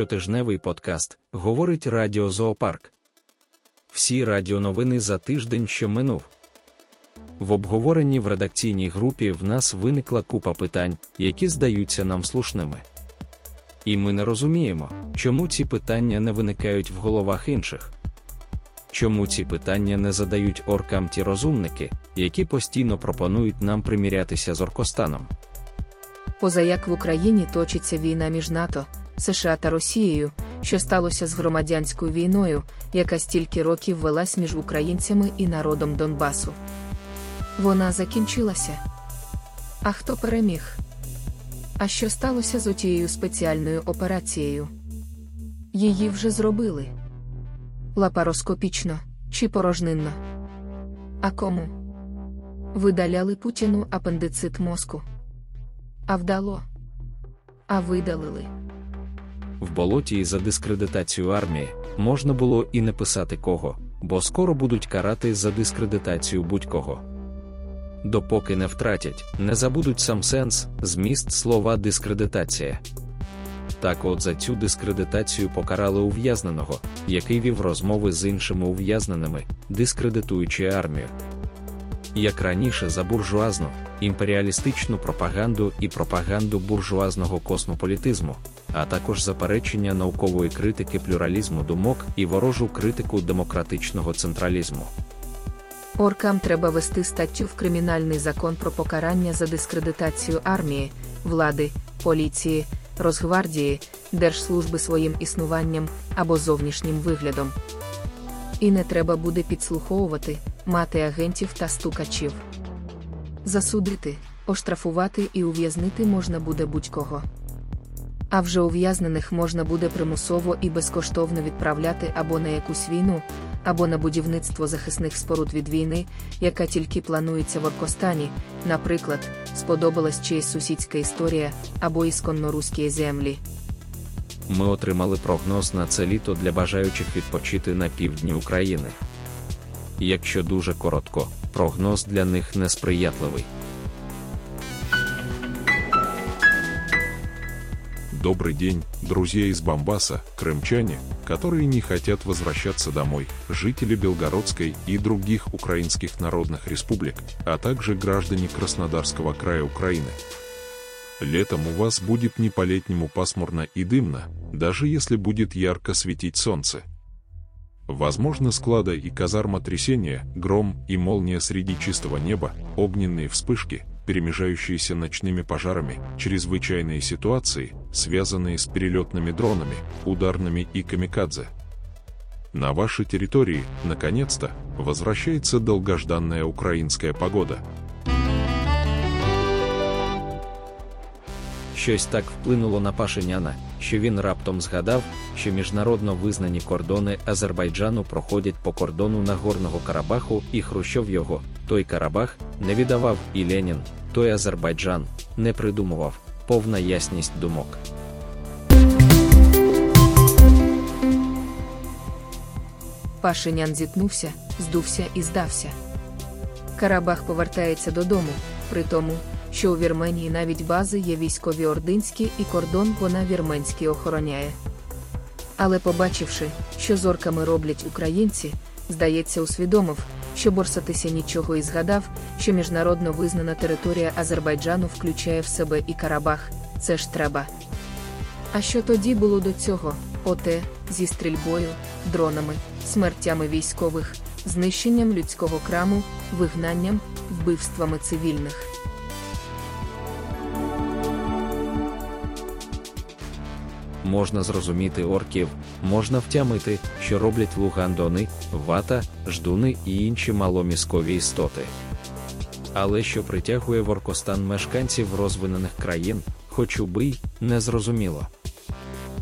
щотижневий подкаст, говорить Радіо Зоопарк. Всі радіоновини за тиждень, що минув. В обговоренні в редакційній групі в нас виникла купа питань, які здаються нам слушними. І ми не розуміємо, чому ці питання не виникають в головах інших. Чому ці питання не задають оркам ті розумники, які постійно пропонують нам примірятися з Оркостаном? Позаяк в Україні точиться війна між НАТО, США та Росією, що сталося з громадянською війною, яка стільки років велась між українцями і народом Донбасу. Вона закінчилася. А хто переміг? А що сталося з отією спеціальною операцією? Її вже зробили лапароскопічно чи порожнинно. А кому? Видаляли Путіну апендицит мозку. А вдало. А видалили. В болоті і за дискредитацію армії можна було і не писати кого, бо скоро будуть карати за дискредитацію будь-кого. Допоки не втратять, не забудуть сам сенс, зміст слова дискредитація. Так от за цю дискредитацію покарали ув'язненого, який вів розмови з іншими ув'язненими, дискредитуючи армію. Як раніше за буржуазну, імперіалістичну пропаганду і пропаганду буржуазного космополітизму, а також заперечення наукової критики плюралізму думок і ворожу критику демократичного централізму. Оркам треба вести статтю в кримінальний закон про покарання за дискредитацію армії, влади, поліції, Росгвардії, держслужби своїм існуванням або зовнішнім виглядом. І не треба буде підслуховувати, мати агентів та стукачів. Засудити, оштрафувати і ув'язнити можна буде будь-кого. А вже ув'язнених можна буде примусово і безкоштовно відправляти або на якусь війну, або на будівництво захисних споруд від війни, яка тільки планується в Оркостані, наприклад, сподобалась чиясь сусідська історія або ісконно руські землі. Ми отримали прогноз на це літо для бажаючих відпочити на півдні України. Якщо дуже коротко, прогноз для них несприятливий. Добрый день, друзья из Бомбаса, крымчане, которые не хотят возвращаться домой, жители Белгородской и других украинских народных республик, а также граждане Краснодарского края Украины. Летом у вас будет не по-летнему пасмурно и дымно, даже если будет ярко светить солнце. Возможно склада и казарма трясения, гром и молния среди чистого неба, огненные вспышки, перемежающиеся ночными пожарами, чрезвычайные ситуации, связанные с перелетными дронами, ударными и камикадзе. На вашей территории, наконец-то, возвращается долгожданная украинская погода. Щось так вплинуло на Пашиняна, що він раптом згадав, що міжнародно визнані кордони Азербайджану проходять по кордону Нагорного Карабаху і Хрущов його, той Карабах, не віддавав і Ленін, той Азербайджан, не придумував, повна ясність думок. Пашинян зітнувся, здувся і здався. Карабах повертається додому, при тому, що у Вірменії навіть бази є військові ординські і кордон вона вірменський охороняє. Але побачивши, що зорками роблять українці, здається, усвідомив, що борсатися нічого і згадав, що міжнародно визнана територія Азербайджану включає в себе і Карабах, це ж треба. А що тоді було до цього? Оте, зі стрільбою, дронами, смертями військових, знищенням людського краму, вигнанням, вбивствами цивільних. Можна зрозуміти орків, можна втямити, що роблять лугандони, вата, ждуни і інші маломіскові істоти. Але що притягує в Оркостан мешканців розвинених країн, хоч убий, незрозуміло.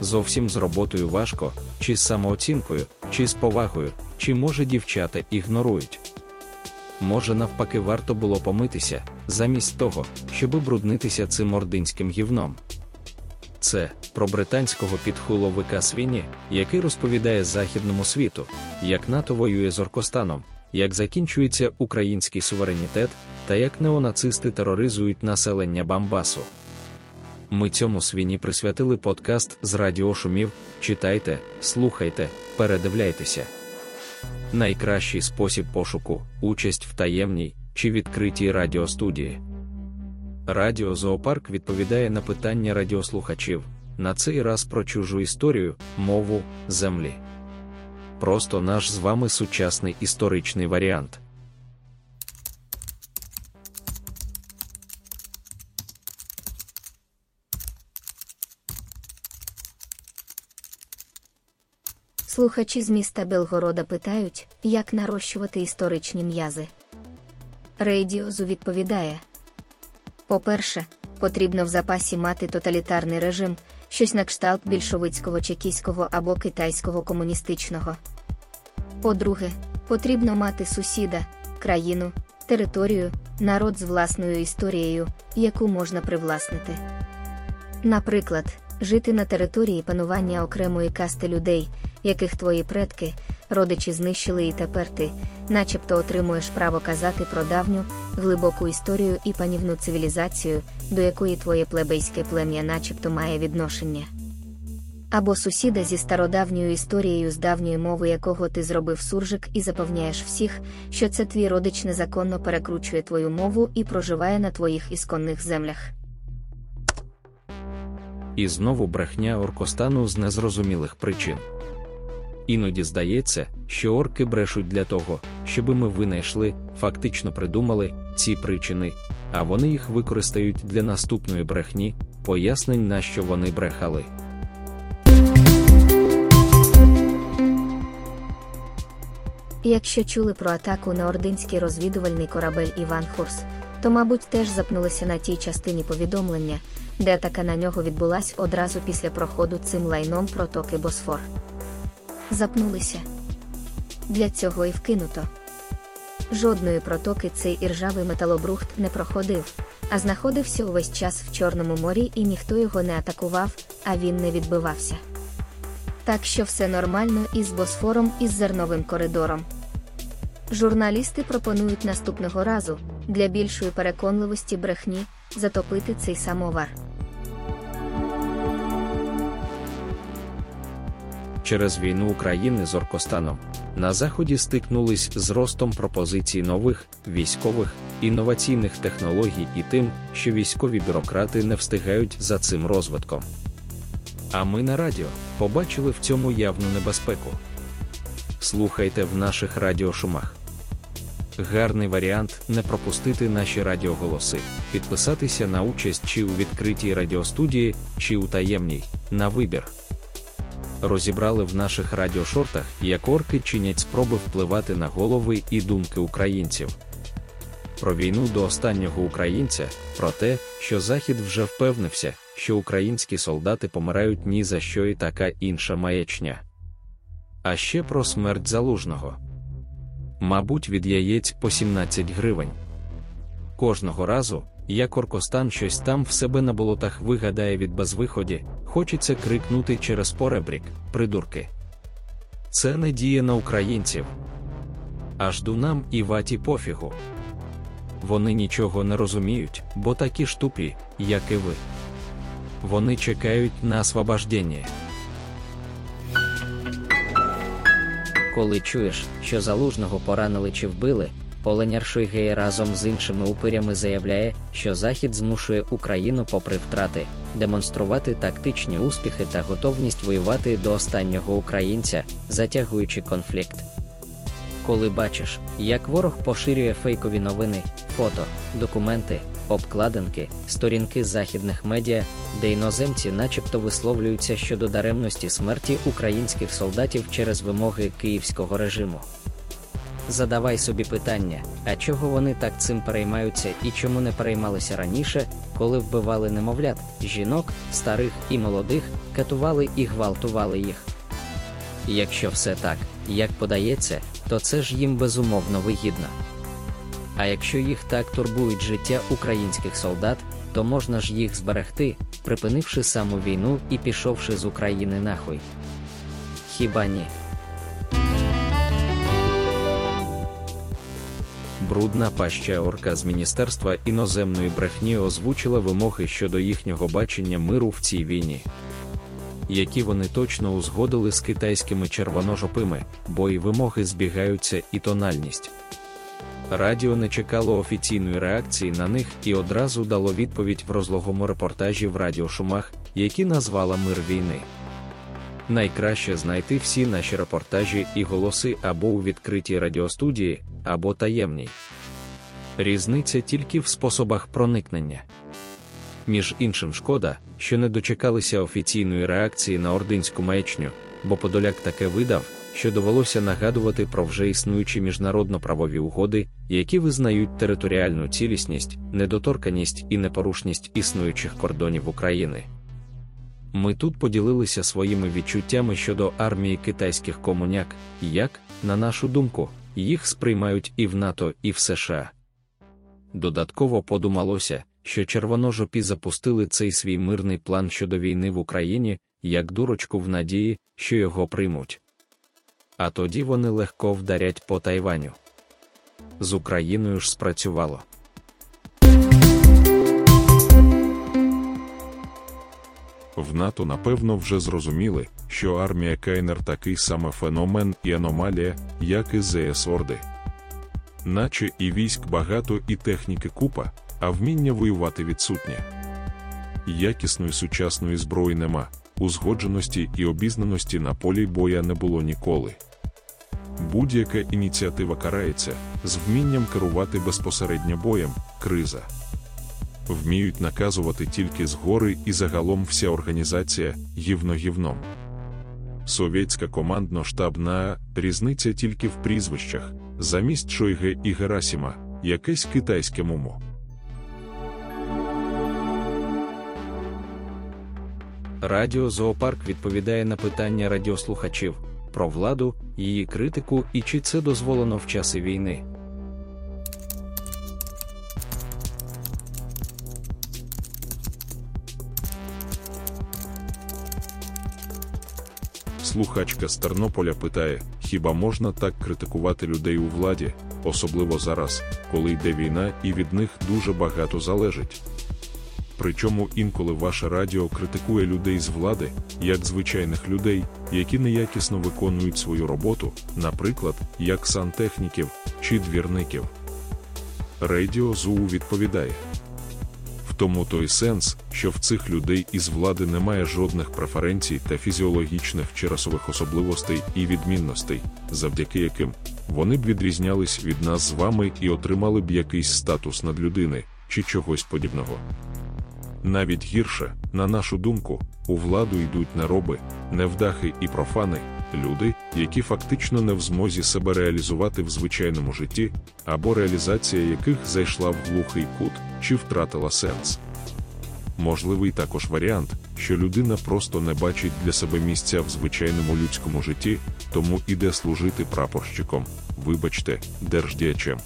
Зовсім з роботою важко, чи з самооцінкою, чи з повагою, чи може дівчата ігнорують. Може, навпаки, варто було помитися, замість того, щоби бруднитися цим ординським гівном. Це про британського підхуловика свині, який розповідає західному світу, як НАТО воює з Оркостаном, як закінчується український суверенітет та як неонацисти тероризують населення Бамбасу. Ми цьому свині присвятили подкаст з радіошумів. Читайте, слухайте, передивляйтеся. Найкращий спосіб пошуку участь в таємній чи відкритій радіостудії. Радіо Зоопарк відповідає на питання радіослухачів на цей раз про чужу історію, мову, землі. Просто наш з вами сучасний історичний варіант. Слухачі з міста Белгорода питають, як нарощувати історичні м'язи. Рейдіозу відповідає: По-перше, потрібно в запасі мати тоталітарний режим, щось на кшталт більшовицького чекійського або китайського комуністичного. По-друге, потрібно мати сусіда, країну, територію, народ з власною історією, яку можна привласнити. Наприклад, жити на території панування окремої касти людей, яких твої предки, родичі знищили, і тепер ти, начебто, отримуєш право казати про давню, глибоку історію і панівну цивілізацію, до якої твоє плебейське плем'я начебто має відношення. Або сусіда зі стародавньою історією з давньої мови якого ти зробив суржик і запевняєш всіх, що це твій родич незаконно перекручує твою мову і проживає на твоїх ісконних землях. І знову брехня оркостану з незрозумілих причин. Іноді здається, що орки брешуть для того, щоби ми винайшли, фактично придумали ці причини, а вони їх використають для наступної брехні, пояснень, на що вони брехали. Якщо чули про атаку на ординський розвідувальний корабель Іван Хорс, то, мабуть, теж запнулися на тій частині повідомлення, де атака на нього відбулась одразу після проходу цим лайном протоки Босфор. Запнулися. Для цього і вкинуто. Жодної протоки цей іржавий металобрухт не проходив, а знаходився увесь час в Чорному морі і ніхто його не атакував, а він не відбивався. Так що все нормально із Босфором і з зерновим коридором. Журналісти пропонують наступного разу для більшої переконливості брехні затопити цей самовар. Через війну України з Оркостаном на Заході стикнулись з ростом пропозицій нових військових інноваційних технологій і тим, що військові бюрократи не встигають за цим розвитком. А ми на радіо побачили в цьому явну небезпеку. Слухайте в наших радіошумах. Гарний варіант не пропустити наші радіоголоси, підписатися на участь чи у відкритій радіостудії, чи у таємній на вибір. Розібрали в наших радіошортах, як орки чинять спроби впливати на голови і думки українців. Про війну до останнього українця, про те, що Захід вже впевнився, що українські солдати помирають ні за що і така інша маячня. А ще про смерть залужного. Мабуть, від яєць по 17 гривень. Кожного разу, як Оркостан щось там в себе на болотах вигадає від безвиході, хочеться крикнути через поребрік, придурки. Це не діє на українців. Аж дунам і ваті пофігу. Вони нічого не розуміють, бо такі ж тупі, як і ви. Вони чекають на освобождення. Коли чуєш, що залужного поранили чи вбили, Оленяр Шойгей разом з іншими упирями заявляє, що Захід змушує Україну, попри втрати, демонструвати тактичні успіхи та готовність воювати до останнього українця, затягуючи конфлікт. Коли бачиш, як ворог поширює фейкові новини, фото, документи, обкладинки, сторінки західних медіа, де іноземці начебто висловлюються щодо даремності смерті українських солдатів через вимоги київського режиму. Задавай собі питання, а чого вони так цим переймаються і чому не переймалися раніше, коли вбивали немовлят, жінок, старих і молодих, катували і гвалтували їх. Якщо все так, як подається, то це ж їм безумовно вигідно. А якщо їх так турбують життя українських солдат, то можна ж їх зберегти, припинивши саму війну і пішовши з України нахуй. Хіба ні? Брудна паща орка з Міністерства іноземної брехні озвучила вимоги щодо їхнього бачення миру в цій війні, які вони точно узгодили з китайськими червоножопими, бо і вимоги збігаються і тональність. Радіо не чекало офіційної реакції на них і одразу дало відповідь в розлогому репортажі в радіошумах, які назвала Мир війни. Найкраще знайти всі наші репортажі і голоси або у відкритій радіостудії, або таємній. Різниця тільки в способах проникнення. Між іншим, шкода, що не дочекалися офіційної реакції на ординську маячню, бо Подоляк таке видав, що довелося нагадувати про вже існуючі міжнародно-правові угоди, які визнають територіальну цілісність, недоторканість і непорушність існуючих кордонів України. Ми тут поділилися своїми відчуттями щодо армії китайських комуняк, як, на нашу думку, їх сприймають і в НАТО, і в США. Додатково подумалося, що червоножопі запустили цей свій мирний план щодо війни в Україні як дурочку в надії, що його приймуть. А тоді вони легко вдарять по Тайваню. З Україною ж спрацювало. В НАТО напевно вже зрозуміли, що армія Кайнер такий саме феномен і аномалія, як і ЗС Орди. Наче і військ багато, і техніки купа, а вміння воювати відсутнє. Якісної сучасної зброї нема, узгодженості і обізнаності на полі боя не було ніколи. Будь-яка ініціатива карається з вмінням керувати безпосередньо боєм, криза. Вміють наказувати тільки згори і загалом вся організація гівно гівном. Совєтська командно-штабна різниця тільки в прізвищах, замість Шойге і Герасіма, якесь китайське мумо. Радіо Зоопарк відповідає на питання радіослухачів про владу, її критику і чи це дозволено в часи війни. Слухачка з Тернополя питає: хіба можна так критикувати людей у владі, особливо зараз, коли йде війна і від них дуже багато залежить? Причому інколи ваше радіо критикує людей з влади, як звичайних людей, які неякісно виконують свою роботу, наприклад, як сантехніків чи двірників. Радіо ЗУ відповідає. Тому той сенс, що в цих людей із влади немає жодних преференцій та фізіологічних чи расових особливостей і відмінностей, завдяки яким вони б відрізнялись від нас з вами і отримали б якийсь статус надлюдини чи чогось подібного. Навіть гірше, на нашу думку, у владу йдуть нероби, невдахи і профани, люди, які фактично не в змозі себе реалізувати в звичайному житті, або реалізація яких зайшла в глухий кут чи втратила сенс. Можливий також варіант, що людина просто не бачить для себе місця в звичайному людському житті, тому іде служити прапорщиком, вибачте, держдіячем.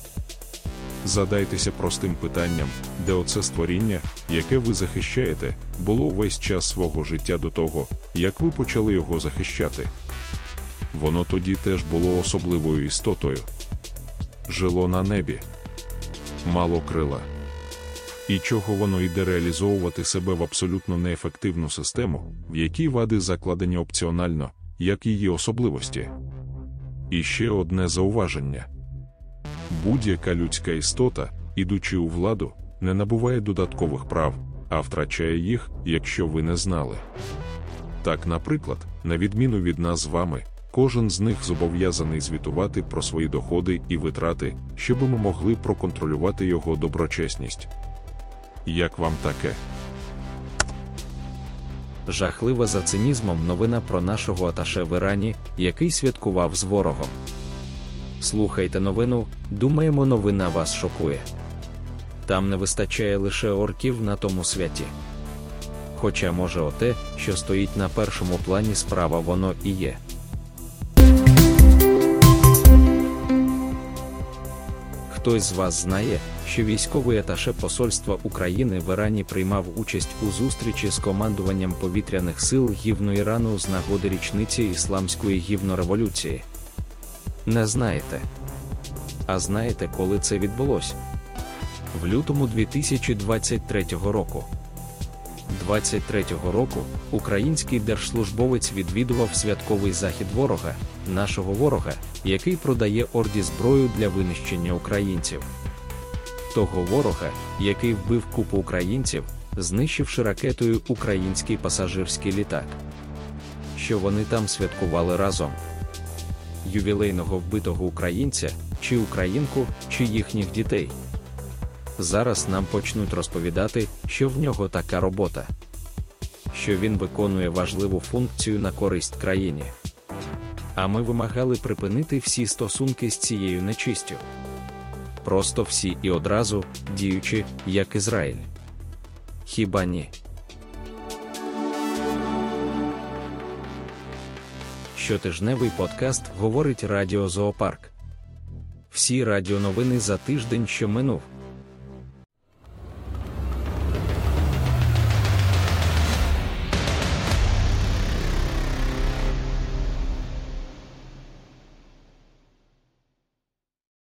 Задайтеся простим питанням, де оце створіння, яке ви захищаєте, було весь час свого життя до того, як ви почали його захищати. Воно тоді теж було особливою істотою. Жило на небі, мало крила. І чого воно йде реалізовувати себе в абсолютно неефективну систему, в якій вади закладені опціонально, як її особливості. І ще одне зауваження. Будь-яка людська істота, ідучи у владу, не набуває додаткових прав, а втрачає їх, якщо ви не знали. Так, наприклад, на відміну від нас з вами, кожен з них зобов'язаний звітувати про свої доходи і витрати, щоб ми могли проконтролювати його доброчесність. Як вам таке? Жахлива за цинізмом новина про нашого аташе в Ірані, який святкував з ворогом. Слухайте новину, думаємо, новина вас шокує. Там не вистачає лише орків на тому святі. Хоча, може, оте, що стоїть на першому плані справа, воно і є. Хтось з вас знає, що військовий аташе Посольства України в Ірані приймав участь у зустрічі з командуванням повітряних сил гівно Ірану з нагоди річниці Ісламської гівнореволюції. Не знаєте? А знаєте, коли це відбулося? В лютому 2023 року. 23-го року український держслужбовець відвідував святковий захід ворога, нашого ворога, який продає орді зброю для винищення українців. Того ворога, який вбив купу українців, знищивши ракетою український пасажирський літак. Що вони там святкували разом? Ювілейного вбитого українця, чи українку, чи їхніх дітей. Зараз нам почнуть розповідати, що в нього така робота, що він виконує важливу функцію на користь країні. А ми вимагали припинити всі стосунки з цією нечистю. Просто всі і одразу, діючи, як Ізраїль. Хіба ні? Щотижневий подкаст говорить Радіо Зоопарк. Всі радіоновини за тиждень, що минув.